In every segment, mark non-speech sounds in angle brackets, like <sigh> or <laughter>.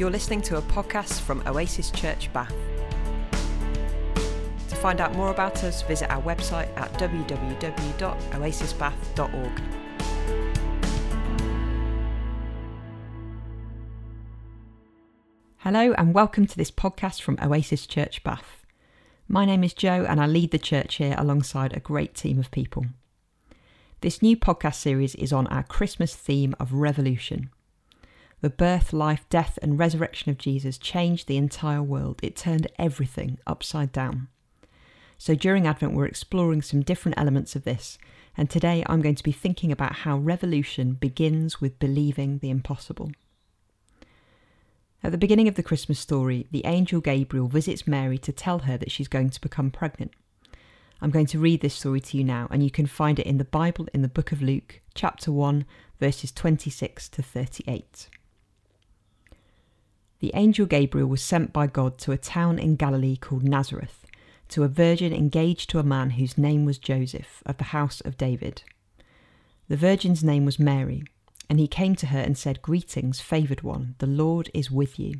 You're listening to a podcast from Oasis Church Bath. To find out more about us, visit our website at www.oasisbath.org. Hello, and welcome to this podcast from Oasis Church Bath. My name is Jo, and I lead the church here alongside a great team of people. This new podcast series is on our Christmas theme of revolution. The birth, life, death, and resurrection of Jesus changed the entire world. It turned everything upside down. So during Advent, we're exploring some different elements of this, and today I'm going to be thinking about how revolution begins with believing the impossible. At the beginning of the Christmas story, the angel Gabriel visits Mary to tell her that she's going to become pregnant. I'm going to read this story to you now, and you can find it in the Bible in the book of Luke, chapter 1, verses 26 to 38. The angel Gabriel was sent by God to a town in Galilee called Nazareth, to a virgin engaged to a man whose name was Joseph, of the house of David. The virgin's name was Mary, and he came to her and said, Greetings, favoured one, the Lord is with you.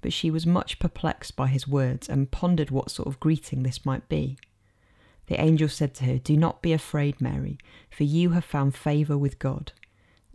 But she was much perplexed by his words and pondered what sort of greeting this might be. The angel said to her, Do not be afraid, Mary, for you have found favour with God.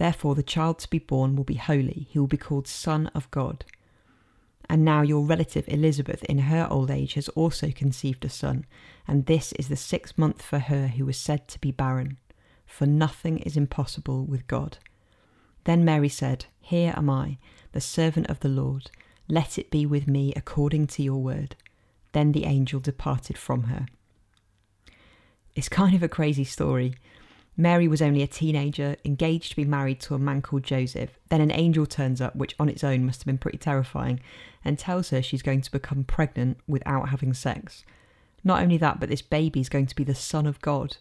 Therefore, the child to be born will be holy, he will be called Son of God. And now your relative Elizabeth, in her old age, has also conceived a son, and this is the sixth month for her who was said to be barren. For nothing is impossible with God. Then Mary said, Here am I, the servant of the Lord. Let it be with me according to your word. Then the angel departed from her. It's kind of a crazy story. Mary was only a teenager, engaged to be married to a man called Joseph. Then an angel turns up, which on its own must have been pretty terrifying, and tells her she's going to become pregnant without having sex. Not only that, but this baby is going to be the Son of God.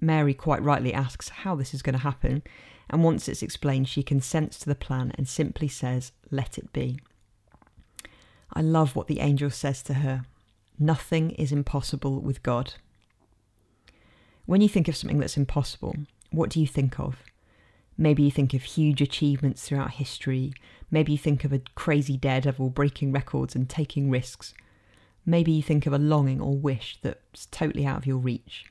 Mary quite rightly asks how this is going to happen, and once it's explained, she consents to the plan and simply says, Let it be. I love what the angel says to her Nothing is impossible with God. When you think of something that's impossible, what do you think of? Maybe you think of huge achievements throughout history. Maybe you think of a crazy daredevil breaking records and taking risks. Maybe you think of a longing or wish that's totally out of your reach.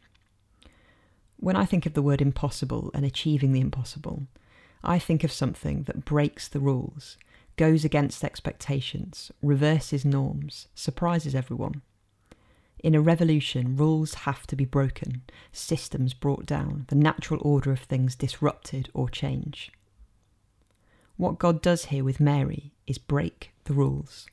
When I think of the word impossible and achieving the impossible, I think of something that breaks the rules, goes against expectations, reverses norms, surprises everyone. In a revolution, rules have to be broken, systems brought down, the natural order of things disrupted or changed. What God does here with Mary is break the rules.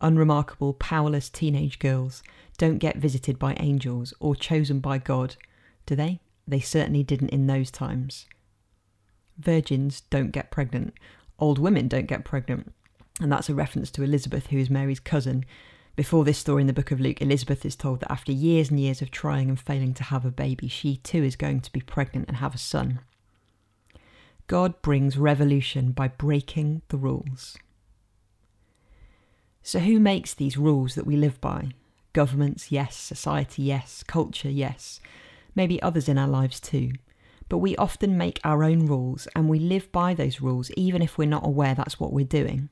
Unremarkable, powerless teenage girls don't get visited by angels or chosen by God, do they? They certainly didn't in those times. Virgins don't get pregnant. Old women don't get pregnant. And that's a reference to Elizabeth, who is Mary's cousin, before this story in the book of Luke, Elizabeth is told that after years and years of trying and failing to have a baby, she too is going to be pregnant and have a son. God brings revolution by breaking the rules. So, who makes these rules that we live by? Governments, yes. Society, yes. Culture, yes. Maybe others in our lives too. But we often make our own rules and we live by those rules even if we're not aware that's what we're doing.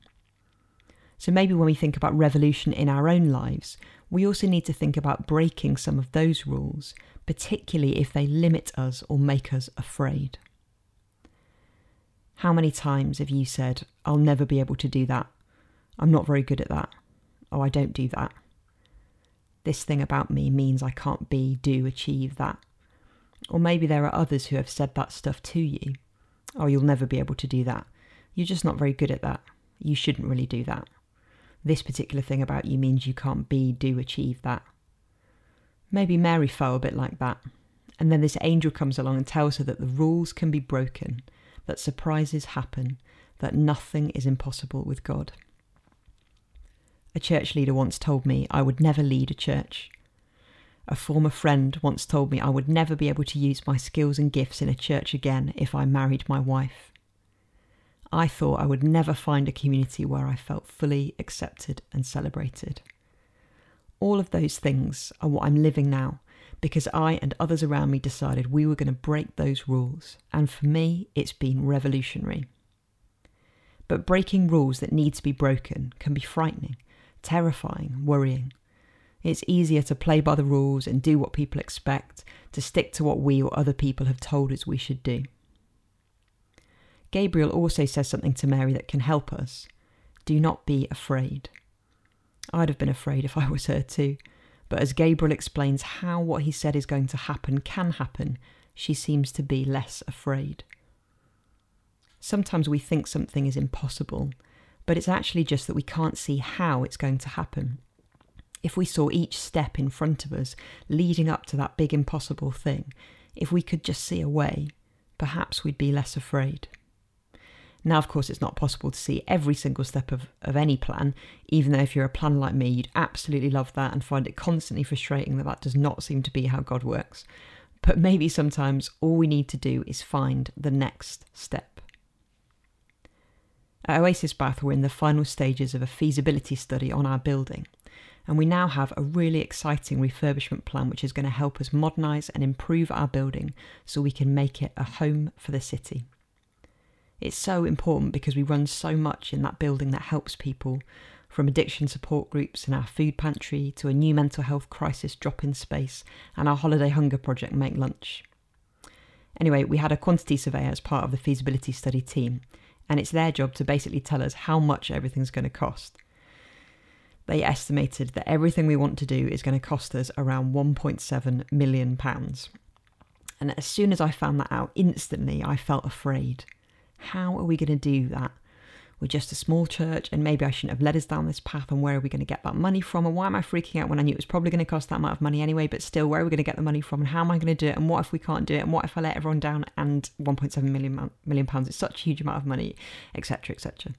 So maybe when we think about revolution in our own lives, we also need to think about breaking some of those rules, particularly if they limit us or make us afraid. How many times have you said, I'll never be able to do that? I'm not very good at that. Oh, I don't do that. This thing about me means I can't be, do, achieve that. Or maybe there are others who have said that stuff to you. Oh, you'll never be able to do that. You're just not very good at that. You shouldn't really do that this particular thing about you means you can't be, do, achieve that. Maybe Mary felt a bit like that. And then this angel comes along and tells her that the rules can be broken, that surprises happen, that nothing is impossible with God. A church leader once told me I would never lead a church. A former friend once told me I would never be able to use my skills and gifts in a church again if I married my wife. I thought I would never find a community where I felt fully accepted and celebrated. All of those things are what I'm living now because I and others around me decided we were going to break those rules, and for me, it's been revolutionary. But breaking rules that need to be broken can be frightening, terrifying, worrying. It's easier to play by the rules and do what people expect, to stick to what we or other people have told us we should do. Gabriel also says something to Mary that can help us. Do not be afraid. I'd have been afraid if I was her too, but as Gabriel explains how what he said is going to happen can happen, she seems to be less afraid. Sometimes we think something is impossible, but it's actually just that we can't see how it's going to happen. If we saw each step in front of us leading up to that big impossible thing, if we could just see a way, perhaps we'd be less afraid. Now, of course, it's not possible to see every single step of, of any plan, even though if you're a planner like me, you'd absolutely love that and find it constantly frustrating that that does not seem to be how God works. But maybe sometimes all we need to do is find the next step. At Oasis Bath, we're in the final stages of a feasibility study on our building, and we now have a really exciting refurbishment plan which is going to help us modernise and improve our building so we can make it a home for the city. It's so important because we run so much in that building that helps people, from addiction support groups and our food pantry to a new mental health crisis drop in space and our holiday hunger project Make Lunch. Anyway, we had a quantity surveyor as part of the feasibility study team, and it's their job to basically tell us how much everything's going to cost. They estimated that everything we want to do is going to cost us around 1.7 million pounds. And as soon as I found that out, instantly I felt afraid. How are we going to do that? We're just a small church, and maybe I shouldn't have led us down this path. And where are we going to get that money from? And why am I freaking out when I knew it was probably going to cost that amount of money anyway? But still, where are we going to get the money from? And how am I going to do it? And what if we can't do it? And what if I let everyone down? And 1.7 million million pounds is such a huge amount of money, etc., etc.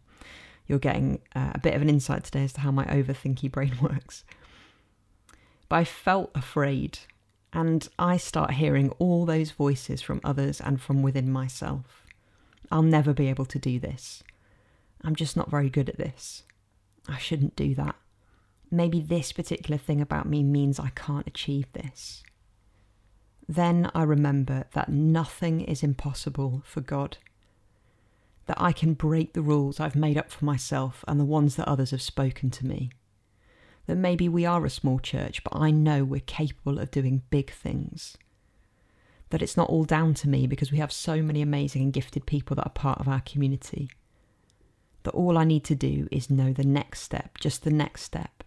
You're getting uh, a bit of an insight today as to how my overthinky brain <laughs> works. But I felt afraid, and I start hearing all those voices from others and from within myself. I'll never be able to do this. I'm just not very good at this. I shouldn't do that. Maybe this particular thing about me means I can't achieve this. Then I remember that nothing is impossible for God. That I can break the rules I've made up for myself and the ones that others have spoken to me. That maybe we are a small church, but I know we're capable of doing big things that it's not all down to me because we have so many amazing and gifted people that are part of our community. That all I need to do is know the next step, just the next step.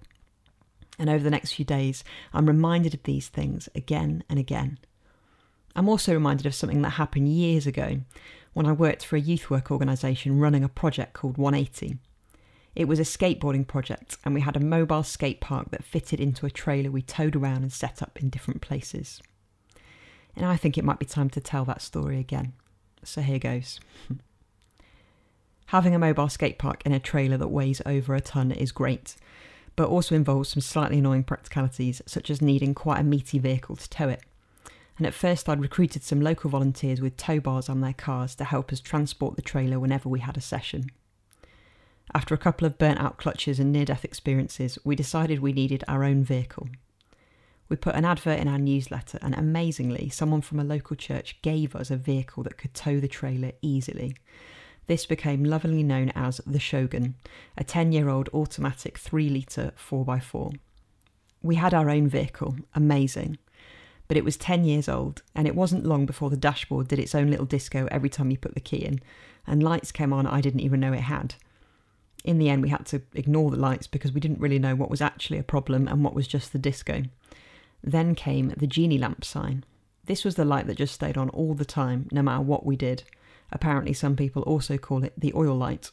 And over the next few days, I'm reminded of these things again and again. I'm also reminded of something that happened years ago when I worked for a youth work organisation running a project called 180. It was a skateboarding project, and we had a mobile skate park that fitted into a trailer we towed around and set up in different places and I think it might be time to tell that story again. So here goes. Having a mobile skate park in a trailer that weighs over a tonne is great, but also involves some slightly annoying practicalities, such as needing quite a meaty vehicle to tow it. And at first, I'd recruited some local volunteers with tow bars on their cars to help us transport the trailer whenever we had a session. After a couple of burnt out clutches and near death experiences, we decided we needed our own vehicle, we put an advert in our newsletter, and amazingly, someone from a local church gave us a vehicle that could tow the trailer easily. This became lovingly known as the Shogun, a 10 year old automatic 3 litre 4x4. We had our own vehicle, amazing. But it was 10 years old, and it wasn't long before the dashboard did its own little disco every time you put the key in, and lights came on I didn't even know it had. In the end, we had to ignore the lights because we didn't really know what was actually a problem and what was just the disco. Then came the genie lamp sign. This was the light that just stayed on all the time, no matter what we did. Apparently, some people also call it the oil light.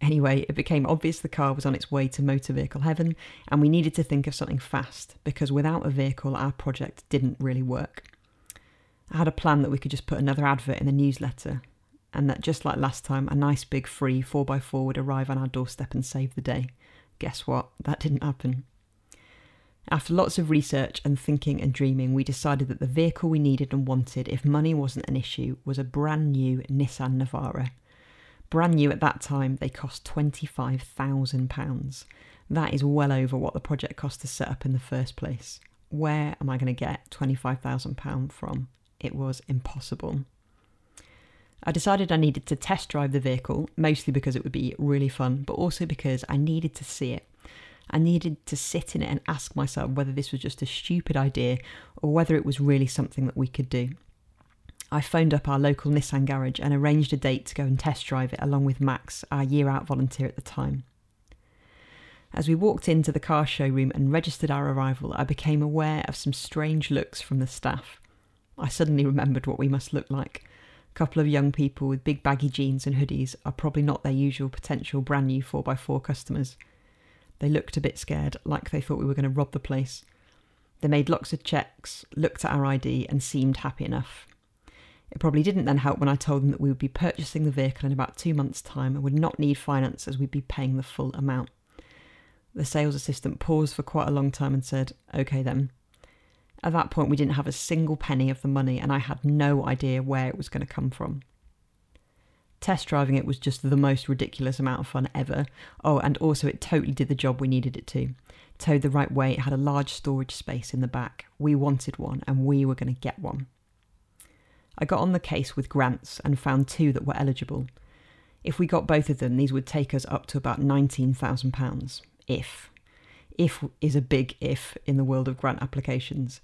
Anyway, it became obvious the car was on its way to motor vehicle heaven, and we needed to think of something fast because without a vehicle, our project didn't really work. I had a plan that we could just put another advert in the newsletter, and that just like last time, a nice big free 4x4 would arrive on our doorstep and save the day. Guess what? That didn't happen. After lots of research and thinking and dreaming, we decided that the vehicle we needed and wanted, if money wasn't an issue, was a brand new Nissan Navara. Brand new at that time, they cost £25,000. That is well over what the project cost to set up in the first place. Where am I going to get £25,000 from? It was impossible. I decided I needed to test drive the vehicle, mostly because it would be really fun, but also because I needed to see it. I needed to sit in it and ask myself whether this was just a stupid idea or whether it was really something that we could do. I phoned up our local Nissan garage and arranged a date to go and test drive it along with Max, our year out volunteer at the time. As we walked into the car showroom and registered our arrival, I became aware of some strange looks from the staff. I suddenly remembered what we must look like. A couple of young people with big baggy jeans and hoodies are probably not their usual potential brand new 4x4 customers. They looked a bit scared, like they thought we were going to rob the place. They made lots of checks, looked at our ID, and seemed happy enough. It probably didn't then help when I told them that we would be purchasing the vehicle in about two months' time and would not need finance as we'd be paying the full amount. The sales assistant paused for quite a long time and said, OK then. At that point, we didn't have a single penny of the money, and I had no idea where it was going to come from. Test driving it was just the most ridiculous amount of fun ever. Oh, and also it totally did the job we needed it to. Towed the right way, it had a large storage space in the back. We wanted one, and we were going to get one. I got on the case with grants and found two that were eligible. If we got both of them, these would take us up to about £19,000. If. If is a big if in the world of grant applications.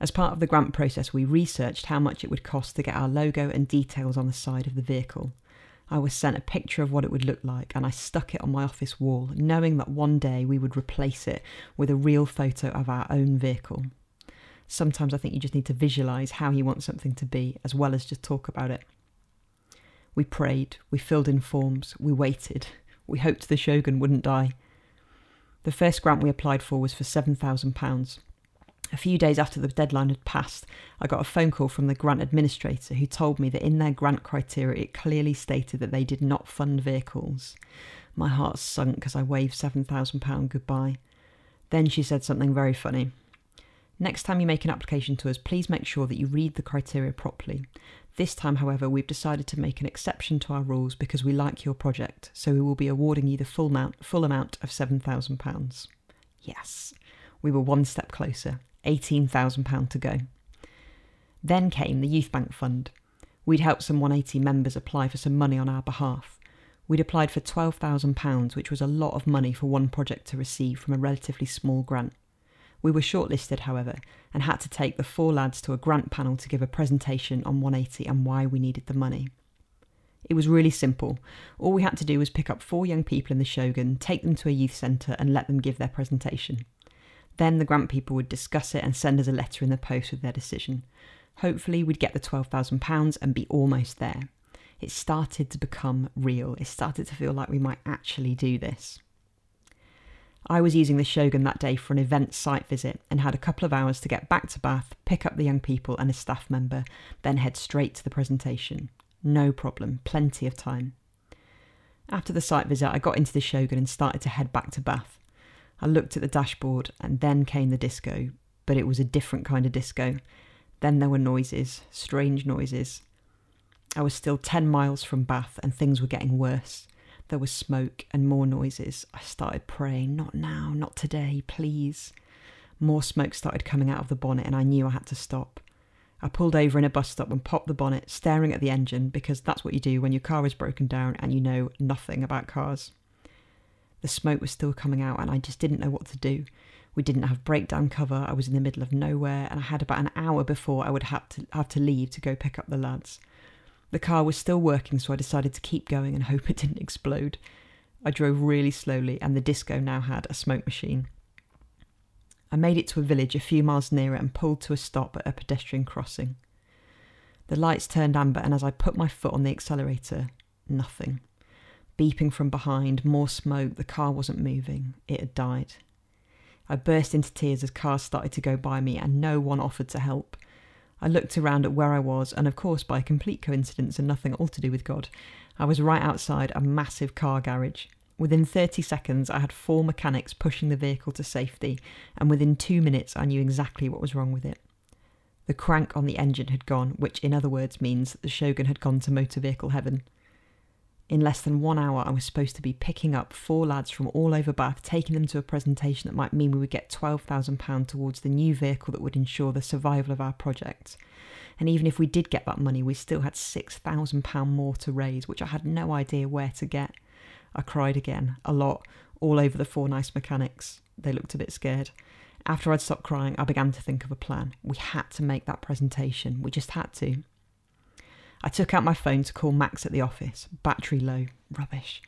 As part of the grant process, we researched how much it would cost to get our logo and details on the side of the vehicle. I was sent a picture of what it would look like and I stuck it on my office wall, knowing that one day we would replace it with a real photo of our own vehicle. Sometimes I think you just need to visualise how you want something to be as well as just talk about it. We prayed, we filled in forms, we waited, we hoped the Shogun wouldn't die. The first grant we applied for was for £7,000. A few days after the deadline had passed, I got a phone call from the grant administrator who told me that in their grant criteria it clearly stated that they did not fund vehicles. My heart sunk as I waved £7,000 goodbye. Then she said something very funny. Next time you make an application to us, please make sure that you read the criteria properly. This time, however, we've decided to make an exception to our rules because we like your project, so we will be awarding you the full amount, full amount of £7,000. Yes, we were one step closer. £18,000 to go. Then came the Youth Bank Fund. We'd helped some 180 members apply for some money on our behalf. We'd applied for £12,000, which was a lot of money for one project to receive from a relatively small grant. We were shortlisted, however, and had to take the four lads to a grant panel to give a presentation on 180 and why we needed the money. It was really simple. All we had to do was pick up four young people in the Shogun, take them to a youth centre, and let them give their presentation. Then the grant people would discuss it and send us a letter in the post with their decision. Hopefully, we'd get the £12,000 and be almost there. It started to become real. It started to feel like we might actually do this. I was using the Shogun that day for an event site visit and had a couple of hours to get back to Bath, pick up the young people and a staff member, then head straight to the presentation. No problem, plenty of time. After the site visit, I got into the Shogun and started to head back to Bath. I looked at the dashboard and then came the disco, but it was a different kind of disco. Then there were noises, strange noises. I was still 10 miles from Bath and things were getting worse. There was smoke and more noises. I started praying, not now, not today, please. More smoke started coming out of the bonnet and I knew I had to stop. I pulled over in a bus stop and popped the bonnet, staring at the engine because that's what you do when your car is broken down and you know nothing about cars. The smoke was still coming out, and I just didn't know what to do. We didn't have breakdown cover. I was in the middle of nowhere, and I had about an hour before I would have to have to leave to go pick up the lads. The car was still working, so I decided to keep going and <laughs> hope it didn't explode. I drove really slowly, and the disco now had a smoke machine. I made it to a village a few miles nearer and pulled to a stop at a pedestrian crossing. The lights turned amber, and as I put my foot on the accelerator, nothing beeping from behind, more smoke, the car wasn't moving, it had died. I burst into tears as cars started to go by me and no one offered to help. I looked around at where I was, and of course, by complete coincidence and nothing at all to do with God, I was right outside a massive car garage. Within 30 seconds, I had four mechanics pushing the vehicle to safety, and within two minutes, I knew exactly what was wrong with it. The crank on the engine had gone, which in other words means the Shogun had gone to motor vehicle heaven. In less than one hour, I was supposed to be picking up four lads from all over Bath, taking them to a presentation that might mean we would get £12,000 towards the new vehicle that would ensure the survival of our project. And even if we did get that money, we still had £6,000 more to raise, which I had no idea where to get. I cried again, a lot, all over the four nice mechanics. They looked a bit scared. After I'd stopped crying, I began to think of a plan. We had to make that presentation. We just had to. I took out my phone to call Max at the office. Battery low. Rubbish.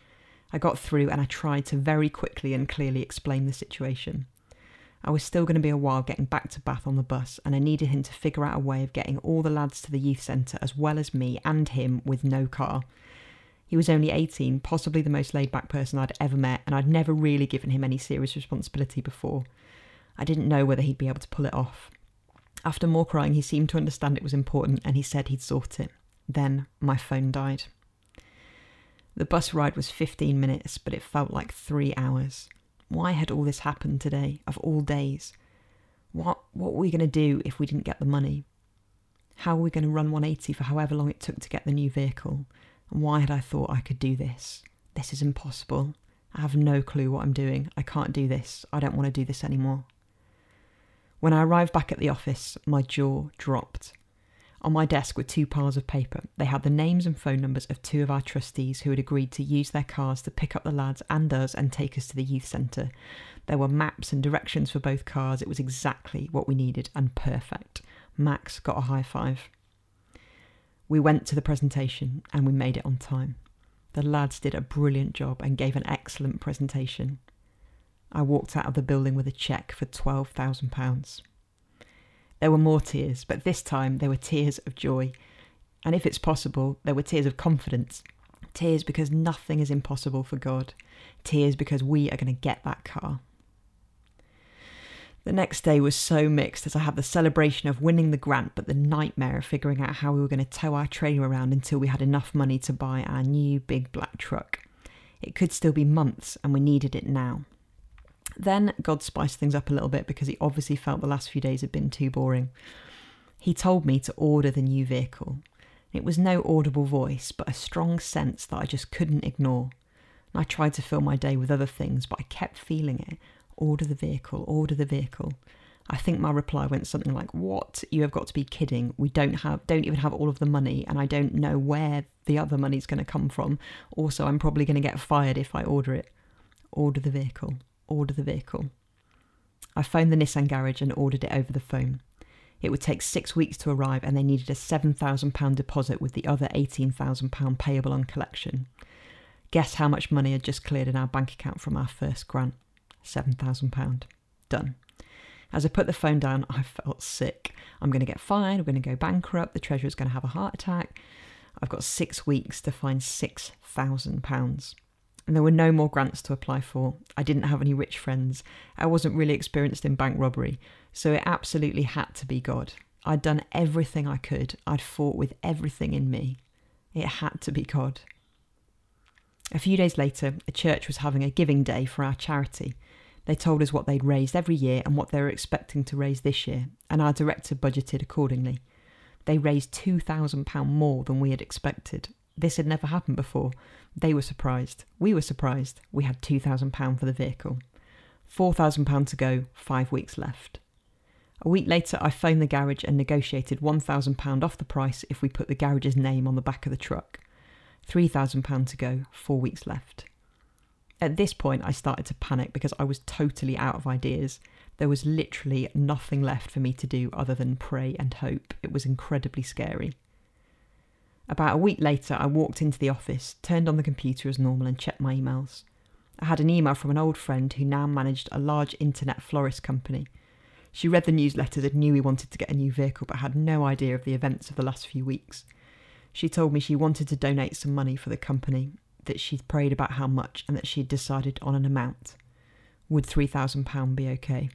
I got through and I tried to very quickly and clearly explain the situation. I was still going to be a while getting back to Bath on the bus, and I needed him to figure out a way of getting all the lads to the youth centre as well as me and him with no car. He was only 18, possibly the most laid back person I'd ever met, and I'd never really given him any serious responsibility before. I didn't know whether he'd be able to pull it off. After more crying, he seemed to understand it was important and he said he'd sort it. Then my phone died. The bus ride was 15 minutes, but it felt like three hours. Why had all this happened today, of all days? What, what were we going to do if we didn't get the money? How were we going to run 180 for however long it took to get the new vehicle? And why had I thought I could do this? This is impossible. I have no clue what I'm doing. I can't do this. I don't want to do this anymore. When I arrived back at the office, my jaw dropped. On my desk were two piles of paper. They had the names and phone numbers of two of our trustees who had agreed to use their cars to pick up the lads and us and take us to the youth centre. There were maps and directions for both cars. It was exactly what we needed and perfect. Max got a high five. We went to the presentation and we made it on time. The lads did a brilliant job and gave an excellent presentation. I walked out of the building with a cheque for £12,000. There were more tears, but this time they were tears of joy. And if it's possible, there were tears of confidence. Tears because nothing is impossible for God. Tears because we are going to get that car. The next day was so mixed as I had the celebration of winning the grant, but the nightmare of figuring out how we were going to tow our trailer around until we had enough money to buy our new big black truck. It could still be months, and we needed it now. Then God spiced things up a little bit because he obviously felt the last few days had been too boring. He told me to order the new vehicle. It was no audible voice, but a strong sense that I just couldn't ignore. I tried to fill my day with other things, but I kept feeling it. Order the vehicle, order the vehicle. I think my reply went something like, "What? You have got to be kidding. We don't have don't even have all of the money and I don't know where the other money's going to come from. Also, I'm probably going to get fired if I order it. Order the vehicle." Order the vehicle. I phoned the Nissan garage and ordered it over the phone. It would take six weeks to arrive, and they needed a £7,000 deposit with the other £18,000 payable on collection. Guess how much money had just cleared in our bank account from our first grant? £7,000. Done. As I put the phone down, I felt sick. I'm going to get fired, I'm going to go bankrupt, the treasurer's going to have a heart attack. I've got six weeks to find £6,000 and there were no more grants to apply for. I didn't have any rich friends. I wasn't really experienced in bank robbery, so it absolutely had to be God. I'd done everything I could, I'd fought with everything in me. It had to be God. A few days later, a church was having a giving day for our charity. They told us what they'd raised every year and what they were expecting to raise this year, and our director budgeted accordingly. They raised £2,000 more than we had expected. This had never happened before, they were surprised. We were surprised. We had £2,000 for the vehicle. £4,000 to go, five weeks left. A week later, I phoned the garage and negotiated £1,000 off the price if we put the garage's name on the back of the truck. £3,000 to go, four weeks left. At this point, I started to panic because I was totally out of ideas. There was literally nothing left for me to do other than pray and hope. It was incredibly scary. About a week later, I walked into the office, turned on the computer as normal, and checked my emails. I had an email from an old friend who now managed a large internet florist company. She read the newsletters and knew we wanted to get a new vehicle, but had no idea of the events of the last few weeks. She told me she wanted to donate some money for the company, that she'd prayed about how much, and that she'd decided on an amount. Would £3,000 be okay?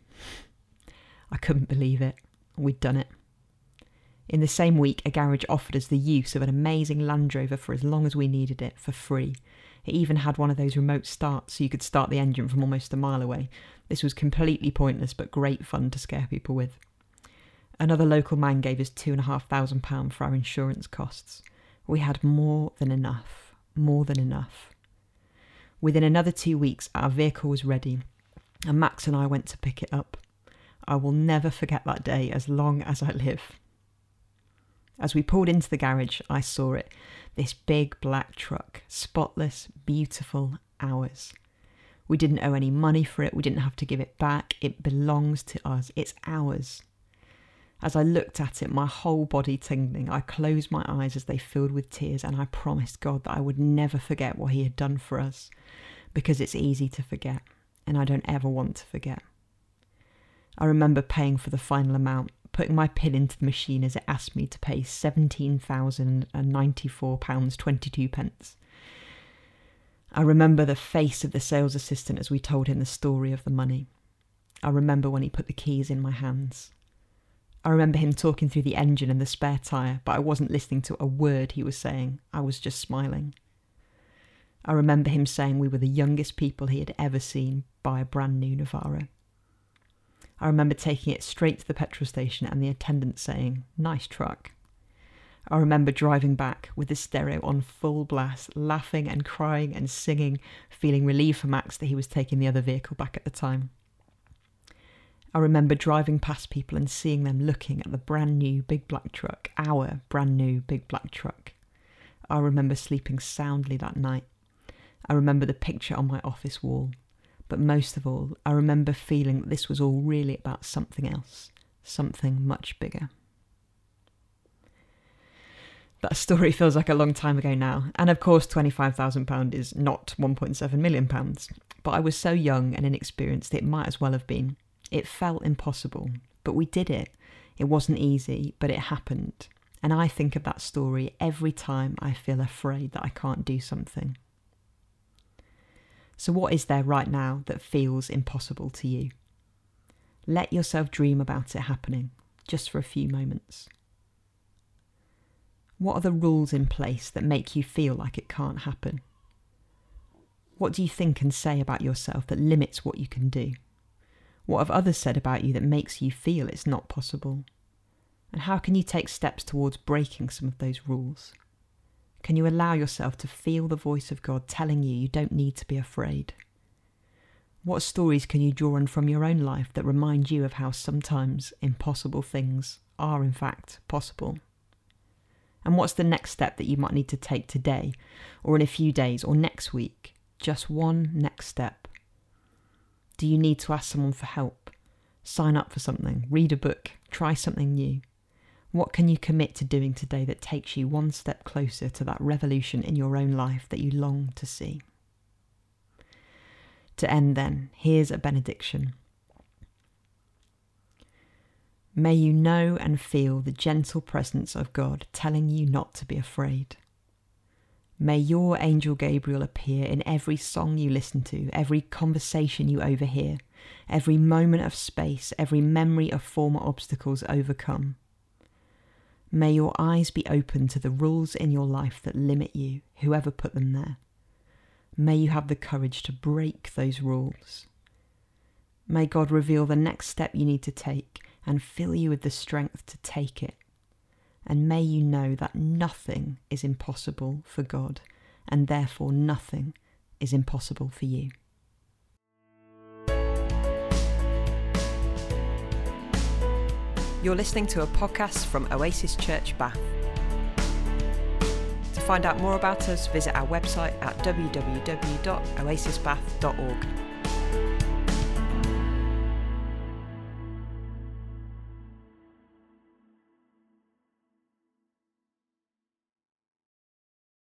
I couldn't believe it. We'd done it. In the same week, a garage offered us the use of an amazing Land Rover for as long as we needed it for free. It even had one of those remote starts so you could start the engine from almost a mile away. This was completely pointless but great fun to scare people with. Another local man gave us £2,500 for our insurance costs. We had more than enough, more than enough. Within another two weeks, our vehicle was ready, and Max and I went to pick it up. I will never forget that day as long as I live. As we pulled into the garage, I saw it this big black truck, spotless, beautiful, ours. We didn't owe any money for it, we didn't have to give it back. It belongs to us, it's ours. As I looked at it, my whole body tingling, I closed my eyes as they filled with tears, and I promised God that I would never forget what He had done for us, because it's easy to forget, and I don't ever want to forget. I remember paying for the final amount, putting my pin into the machine as it asked me to pay £17,094.22. pence. I remember the face of the sales assistant as we told him the story of the money. I remember when he put the keys in my hands. I remember him talking through the engine and the spare tyre, but I wasn't listening to a word he was saying. I was just smiling. I remember him saying we were the youngest people he had ever seen buy a brand new Navara. I remember taking it straight to the petrol station and the attendant saying, Nice truck. I remember driving back with the stereo on full blast, laughing and crying and singing, feeling relieved for Max that he was taking the other vehicle back at the time. I remember driving past people and seeing them looking at the brand new big black truck, our brand new big black truck. I remember sleeping soundly that night. I remember the picture on my office wall. But most of all, I remember feeling that this was all really about something else, something much bigger. That story feels like a long time ago now, and of course, £25,000 is not £1.7 million. But I was so young and inexperienced, it might as well have been. It felt impossible, but we did it. It wasn't easy, but it happened. And I think of that story every time I feel afraid that I can't do something. So, what is there right now that feels impossible to you? Let yourself dream about it happening, just for a few moments. What are the rules in place that make you feel like it can't happen? What do you think and say about yourself that limits what you can do? What have others said about you that makes you feel it's not possible? And how can you take steps towards breaking some of those rules? Can you allow yourself to feel the voice of God telling you you don't need to be afraid? What stories can you draw on from your own life that remind you of how sometimes impossible things are, in fact, possible? And what's the next step that you might need to take today, or in a few days, or next week? Just one next step do you need to ask someone for help? Sign up for something, read a book, try something new. What can you commit to doing today that takes you one step closer to that revolution in your own life that you long to see? To end, then, here's a benediction. May you know and feel the gentle presence of God telling you not to be afraid. May your angel Gabriel appear in every song you listen to, every conversation you overhear, every moment of space, every memory of former obstacles overcome. May your eyes be open to the rules in your life that limit you, whoever put them there. May you have the courage to break those rules. May God reveal the next step you need to take and fill you with the strength to take it and may you know that nothing is impossible for God, and therefore nothing is impossible for you. You're listening to a podcast from Oasis Church Bath. To find out more about us, visit our website at www.oasisbath.org.